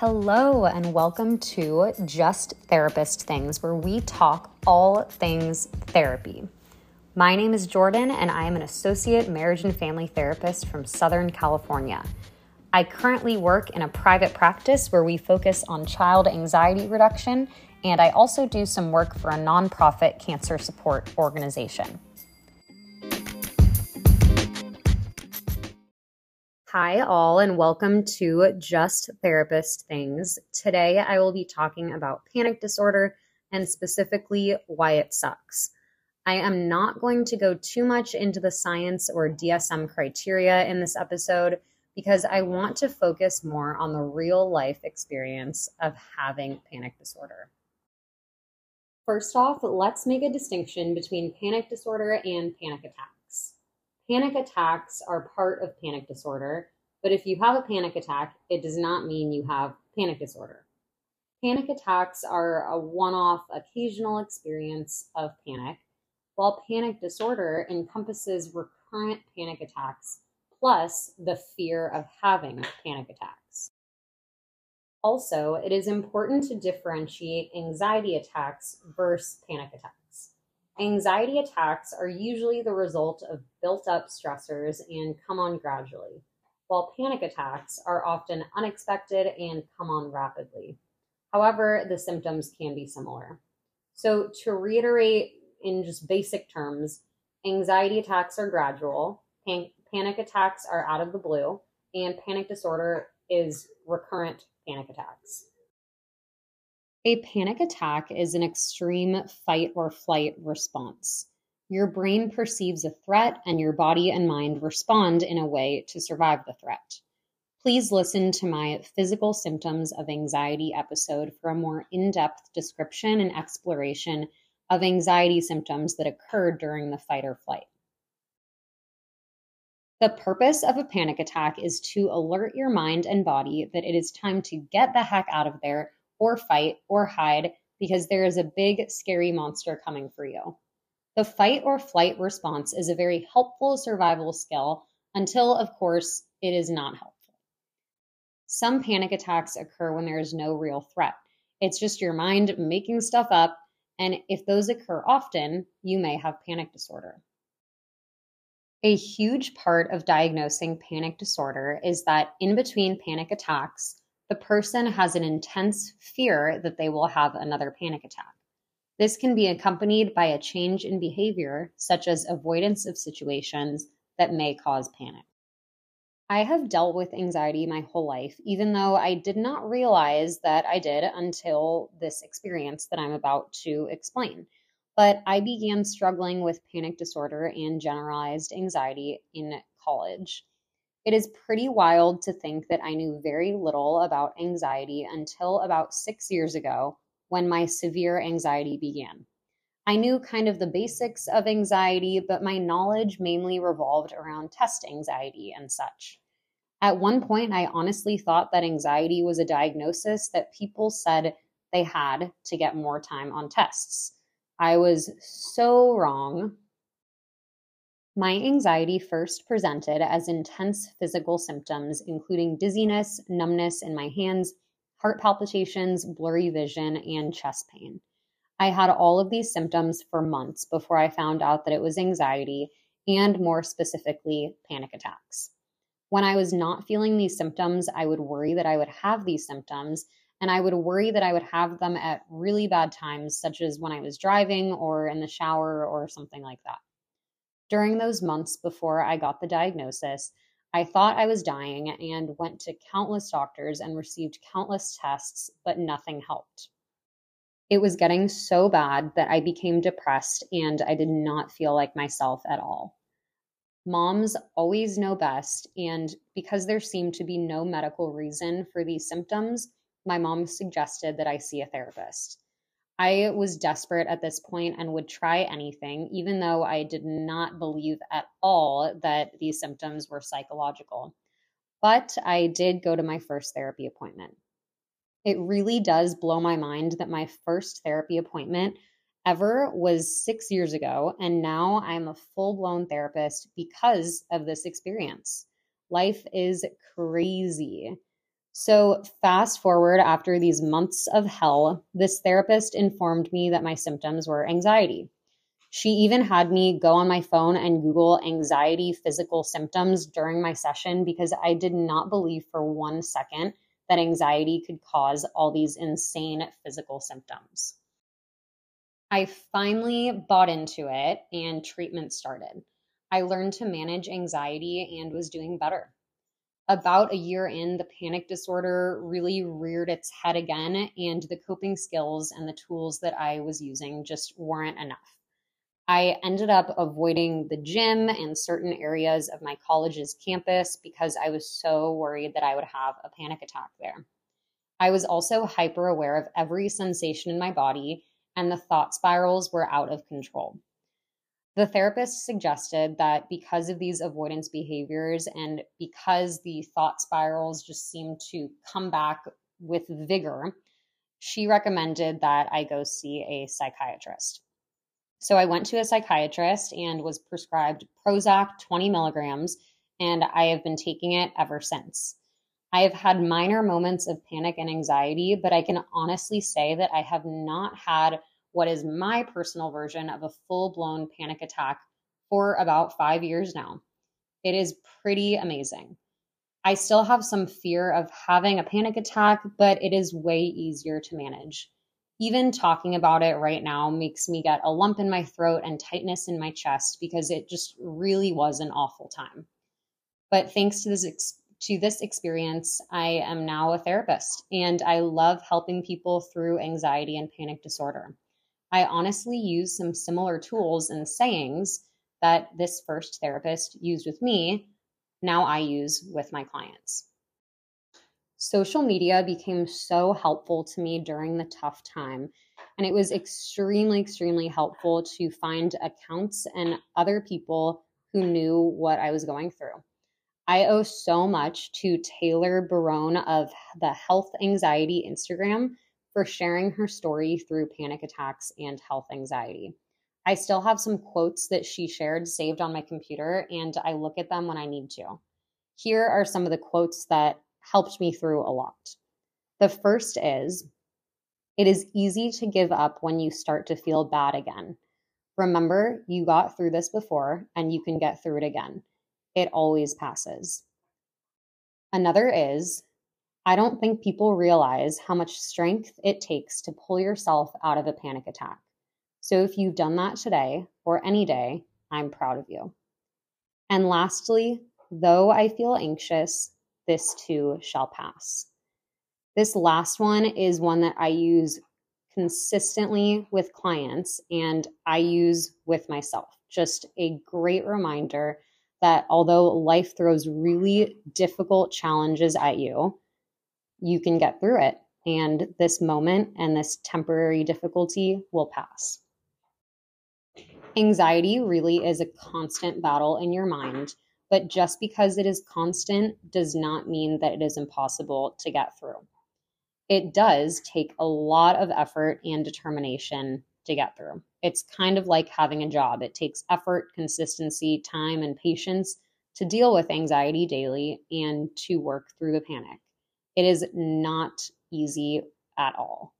Hello, and welcome to Just Therapist Things, where we talk all things therapy. My name is Jordan, and I am an associate marriage and family therapist from Southern California. I currently work in a private practice where we focus on child anxiety reduction, and I also do some work for a nonprofit cancer support organization. Hi, all, and welcome to Just Therapist Things. Today, I will be talking about panic disorder and specifically why it sucks. I am not going to go too much into the science or DSM criteria in this episode because I want to focus more on the real life experience of having panic disorder. First off, let's make a distinction between panic disorder and panic attack. Panic attacks are part of panic disorder, but if you have a panic attack, it does not mean you have panic disorder. Panic attacks are a one off, occasional experience of panic, while panic disorder encompasses recurrent panic attacks plus the fear of having panic attacks. Also, it is important to differentiate anxiety attacks versus panic attacks. Anxiety attacks are usually the result of built up stressors and come on gradually, while panic attacks are often unexpected and come on rapidly. However, the symptoms can be similar. So, to reiterate in just basic terms, anxiety attacks are gradual, pan- panic attacks are out of the blue, and panic disorder is recurrent panic attacks. A panic attack is an extreme fight or flight response. Your brain perceives a threat, and your body and mind respond in a way to survive the threat. Please listen to my physical symptoms of anxiety episode for a more in depth description and exploration of anxiety symptoms that occurred during the fight or flight. The purpose of a panic attack is to alert your mind and body that it is time to get the heck out of there or fight or hide because there is a big, scary monster coming for you. The fight or flight response is a very helpful survival skill until, of course, it is not helpful. Some panic attacks occur when there is no real threat. It's just your mind making stuff up, and if those occur often, you may have panic disorder. A huge part of diagnosing panic disorder is that in between panic attacks, the person has an intense fear that they will have another panic attack. This can be accompanied by a change in behavior, such as avoidance of situations that may cause panic. I have dealt with anxiety my whole life, even though I did not realize that I did until this experience that I'm about to explain. But I began struggling with panic disorder and generalized anxiety in college. It is pretty wild to think that I knew very little about anxiety until about six years ago when my severe anxiety began. I knew kind of the basics of anxiety, but my knowledge mainly revolved around test anxiety and such. At one point, I honestly thought that anxiety was a diagnosis that people said they had to get more time on tests. I was so wrong. My anxiety first presented as intense physical symptoms, including dizziness, numbness in my hands, heart palpitations, blurry vision, and chest pain. I had all of these symptoms for months before I found out that it was anxiety and, more specifically, panic attacks. When I was not feeling these symptoms, I would worry that I would have these symptoms, and I would worry that I would have them at really bad times, such as when I was driving or in the shower or something like that. During those months before I got the diagnosis, I thought I was dying and went to countless doctors and received countless tests, but nothing helped. It was getting so bad that I became depressed and I did not feel like myself at all. Moms always know best, and because there seemed to be no medical reason for these symptoms, my mom suggested that I see a therapist. I was desperate at this point and would try anything, even though I did not believe at all that these symptoms were psychological. But I did go to my first therapy appointment. It really does blow my mind that my first therapy appointment ever was six years ago, and now I'm a full blown therapist because of this experience. Life is crazy. So, fast forward after these months of hell, this therapist informed me that my symptoms were anxiety. She even had me go on my phone and Google anxiety physical symptoms during my session because I did not believe for one second that anxiety could cause all these insane physical symptoms. I finally bought into it and treatment started. I learned to manage anxiety and was doing better. About a year in, the panic disorder really reared its head again, and the coping skills and the tools that I was using just weren't enough. I ended up avoiding the gym and certain areas of my college's campus because I was so worried that I would have a panic attack there. I was also hyper aware of every sensation in my body, and the thought spirals were out of control. The therapist suggested that because of these avoidance behaviors and because the thought spirals just seemed to come back with vigor, she recommended that I go see a psychiatrist. So I went to a psychiatrist and was prescribed Prozac 20 milligrams, and I have been taking it ever since. I have had minor moments of panic and anxiety, but I can honestly say that I have not had what is my personal version of a full blown panic attack for about five years now. It is pretty amazing. I still have some fear of having a panic attack, but it is way easier to manage even talking about it right now makes me get a lump in my throat and tightness in my chest because it just really was an awful time. But thanks to this ex- to this experience, I am now a therapist and I love helping people through anxiety and panic disorder. I honestly use some similar tools and sayings that this first therapist used with me, now I use with my clients social media became so helpful to me during the tough time. And it was extremely, extremely helpful to find accounts and other people who knew what I was going through. I owe so much to Taylor Barone of the Health Anxiety Instagram for sharing her story through panic attacks and health anxiety. I still have some quotes that she shared saved on my computer, and I look at them when I need to. Here are some of the quotes that helped me through a lot. The first is it is easy to give up when you start to feel bad again. Remember, you got through this before and you can get through it again. It always passes. Another is I don't think people realize how much strength it takes to pull yourself out of a panic attack. So if you've done that today or any day, I'm proud of you. And lastly, though I feel anxious, this too shall pass. This last one is one that I use consistently with clients and I use with myself. Just a great reminder that although life throws really difficult challenges at you, you can get through it. And this moment and this temporary difficulty will pass. Anxiety really is a constant battle in your mind but just because it is constant does not mean that it is impossible to get through. It does take a lot of effort and determination to get through. It's kind of like having a job. It takes effort, consistency, time, and patience to deal with anxiety daily and to work through the panic. It is not easy at all.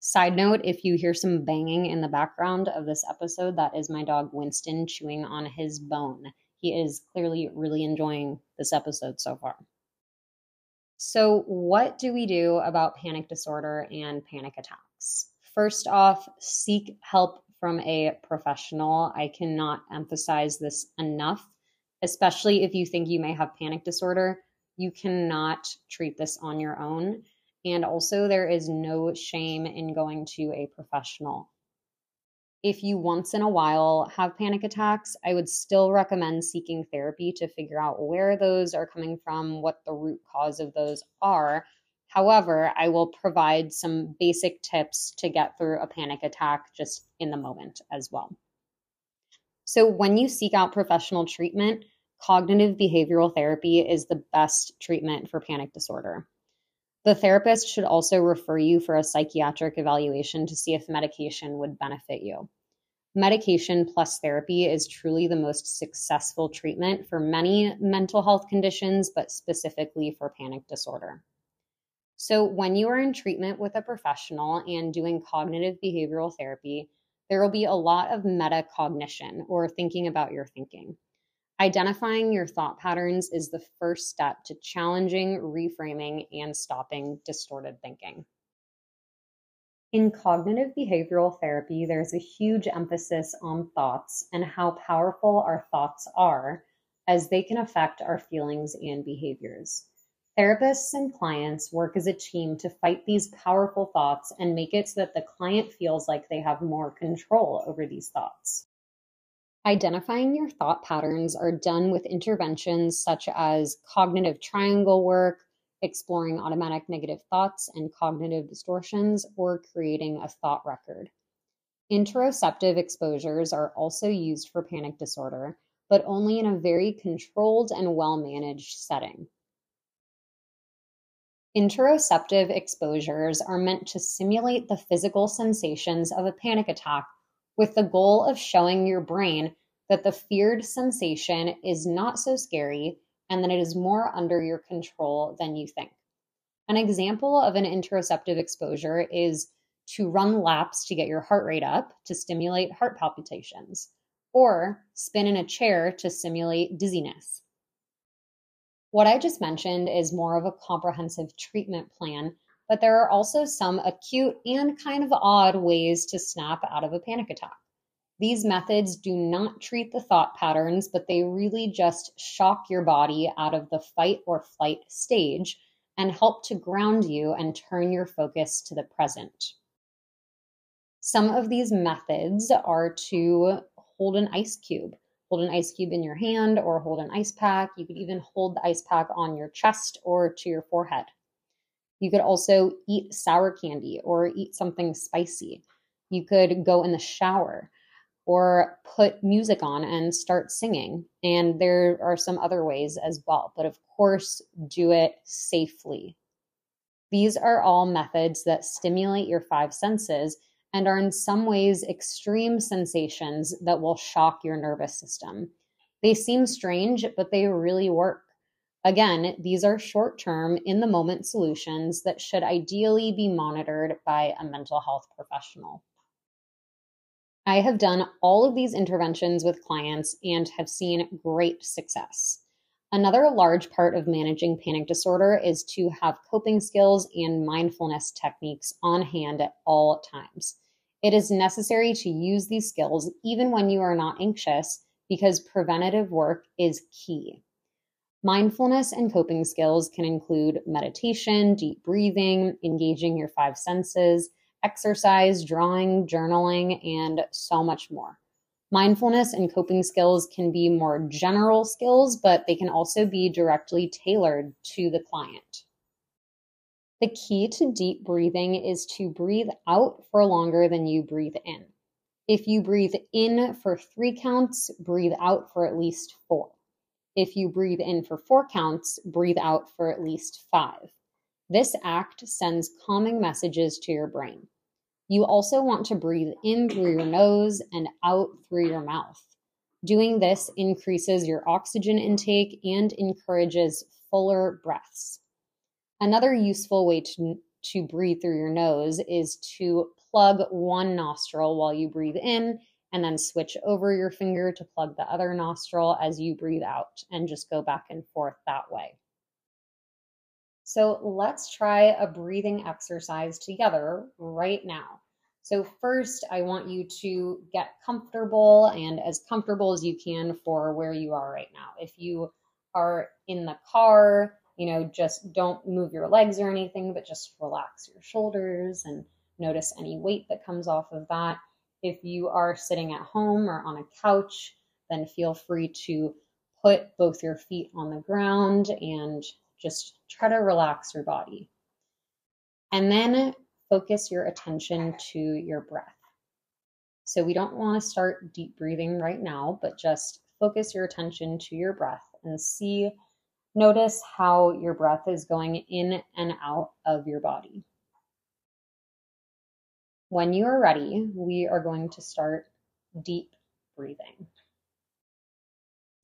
Side note if you hear some banging in the background of this episode, that is my dog Winston chewing on his bone. He is clearly really enjoying this episode so far. So, what do we do about panic disorder and panic attacks? First off, seek help from a professional. I cannot emphasize this enough, especially if you think you may have panic disorder. You cannot treat this on your own. And also, there is no shame in going to a professional. If you once in a while have panic attacks, I would still recommend seeking therapy to figure out where those are coming from, what the root cause of those are. However, I will provide some basic tips to get through a panic attack just in the moment as well. So, when you seek out professional treatment, cognitive behavioral therapy is the best treatment for panic disorder. The therapist should also refer you for a psychiatric evaluation to see if medication would benefit you. Medication plus therapy is truly the most successful treatment for many mental health conditions, but specifically for panic disorder. So, when you are in treatment with a professional and doing cognitive behavioral therapy, there will be a lot of metacognition or thinking about your thinking. Identifying your thought patterns is the first step to challenging, reframing, and stopping distorted thinking. In cognitive behavioral therapy, there's a huge emphasis on thoughts and how powerful our thoughts are as they can affect our feelings and behaviors. Therapists and clients work as a team to fight these powerful thoughts and make it so that the client feels like they have more control over these thoughts. Identifying your thought patterns are done with interventions such as cognitive triangle work, exploring automatic negative thoughts and cognitive distortions, or creating a thought record. Interoceptive exposures are also used for panic disorder, but only in a very controlled and well managed setting. Interoceptive exposures are meant to simulate the physical sensations of a panic attack with the goal of showing your brain that the feared sensation is not so scary and that it is more under your control than you think. An example of an interoceptive exposure is to run laps to get your heart rate up to stimulate heart palpitations, or spin in a chair to simulate dizziness. What I just mentioned is more of a comprehensive treatment plan, but there are also some acute and kind of odd ways to snap out of a panic attack. These methods do not treat the thought patterns, but they really just shock your body out of the fight or flight stage and help to ground you and turn your focus to the present. Some of these methods are to hold an ice cube hold an ice cube in your hand or hold an ice pack. You could even hold the ice pack on your chest or to your forehead. You could also eat sour candy or eat something spicy. You could go in the shower or put music on and start singing. And there are some other ways as well, but of course, do it safely. These are all methods that stimulate your five senses and are in some ways extreme sensations that will shock your nervous system. They seem strange, but they really work. Again, these are short term, in the moment solutions that should ideally be monitored by a mental health professional. I have done all of these interventions with clients and have seen great success. Another large part of managing panic disorder is to have coping skills and mindfulness techniques on hand at all times. It is necessary to use these skills even when you are not anxious because preventative work is key. Mindfulness and coping skills can include meditation, deep breathing, engaging your five senses, exercise, drawing, journaling, and so much more. Mindfulness and coping skills can be more general skills, but they can also be directly tailored to the client. The key to deep breathing is to breathe out for longer than you breathe in. If you breathe in for three counts, breathe out for at least four. If you breathe in for four counts, breathe out for at least five. This act sends calming messages to your brain. You also want to breathe in through your nose and out through your mouth. Doing this increases your oxygen intake and encourages fuller breaths. Another useful way to, to breathe through your nose is to plug one nostril while you breathe in and then switch over your finger to plug the other nostril as you breathe out and just go back and forth that way. So let's try a breathing exercise together right now. So, first, I want you to get comfortable and as comfortable as you can for where you are right now. If you are in the car, you know, just don't move your legs or anything, but just relax your shoulders and notice any weight that comes off of that. If you are sitting at home or on a couch, then feel free to put both your feet on the ground and just try to relax your body. And then focus your attention to your breath. So we don't want to start deep breathing right now, but just focus your attention to your breath and see, notice how your breath is going in and out of your body. When you are ready, we are going to start deep breathing.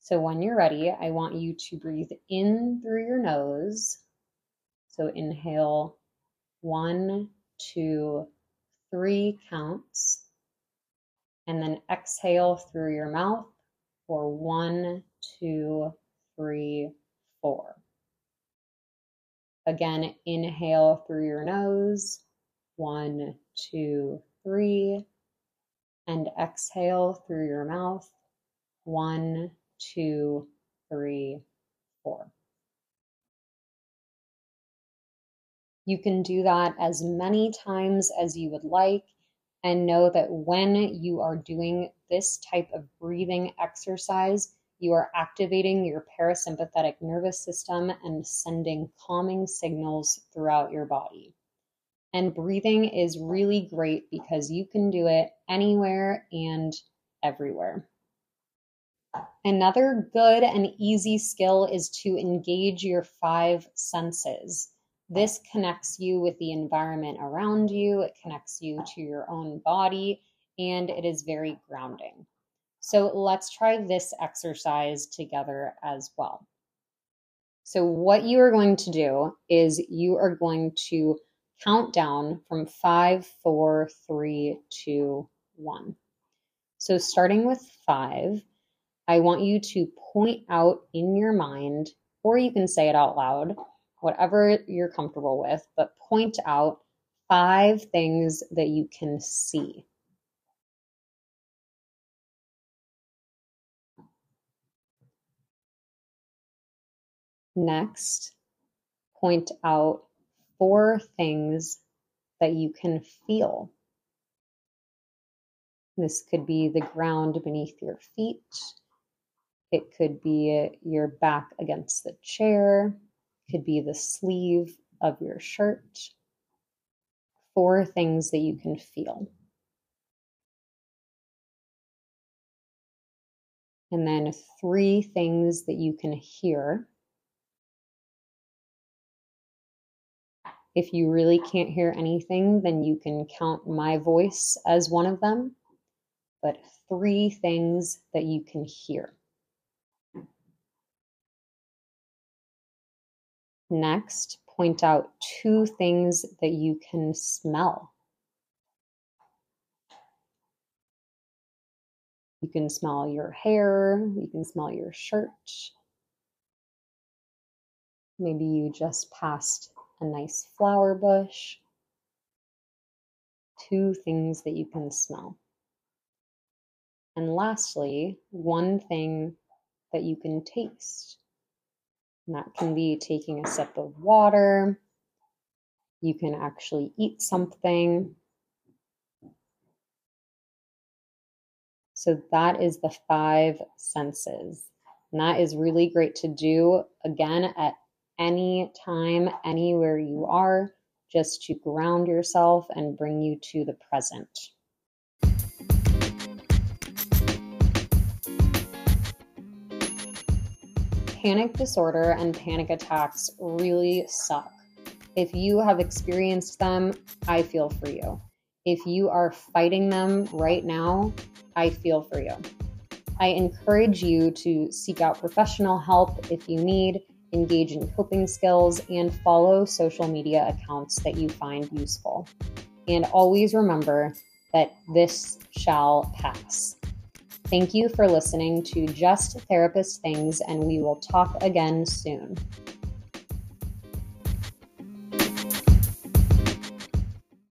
So when you're ready, I want you to breathe in through your nose. So inhale one, two, three counts. And then exhale through your mouth for one, two, three, four. Again, inhale through your nose. One, two, three. And exhale through your mouth. One, two, three, four. You can do that as many times as you would like. And know that when you are doing this type of breathing exercise, you are activating your parasympathetic nervous system and sending calming signals throughout your body. And breathing is really great because you can do it anywhere and everywhere. Another good and easy skill is to engage your five senses. This connects you with the environment around you, it connects you to your own body, and it is very grounding. So let's try this exercise together as well. So, what you are going to do is you are going to count down from five, four, three, two, one. So, starting with five, I want you to point out in your mind, or you can say it out loud, whatever you're comfortable with, but point out five things that you can see. Next, point out four things that you can feel. This could be the ground beneath your feet. It could be your back against the chair. Could be the sleeve of your shirt. Four things that you can feel. And then three things that you can hear. If you really can't hear anything, then you can count my voice as one of them, but three things that you can hear. Next, point out two things that you can smell. You can smell your hair, you can smell your shirt. Maybe you just passed a nice flower bush, two things that you can smell. And lastly, one thing that you can taste. And that can be taking a sip of water. You can actually eat something. So that is the five senses. And that is really great to do again at any time, anywhere you are, just to ground yourself and bring you to the present. Panic disorder and panic attacks really suck. If you have experienced them, I feel for you. If you are fighting them right now, I feel for you. I encourage you to seek out professional help if you need engage in coping skills, and follow social media accounts that you find useful. And always remember that this shall pass. Thank you for listening to Just Therapist Things, and we will talk again soon.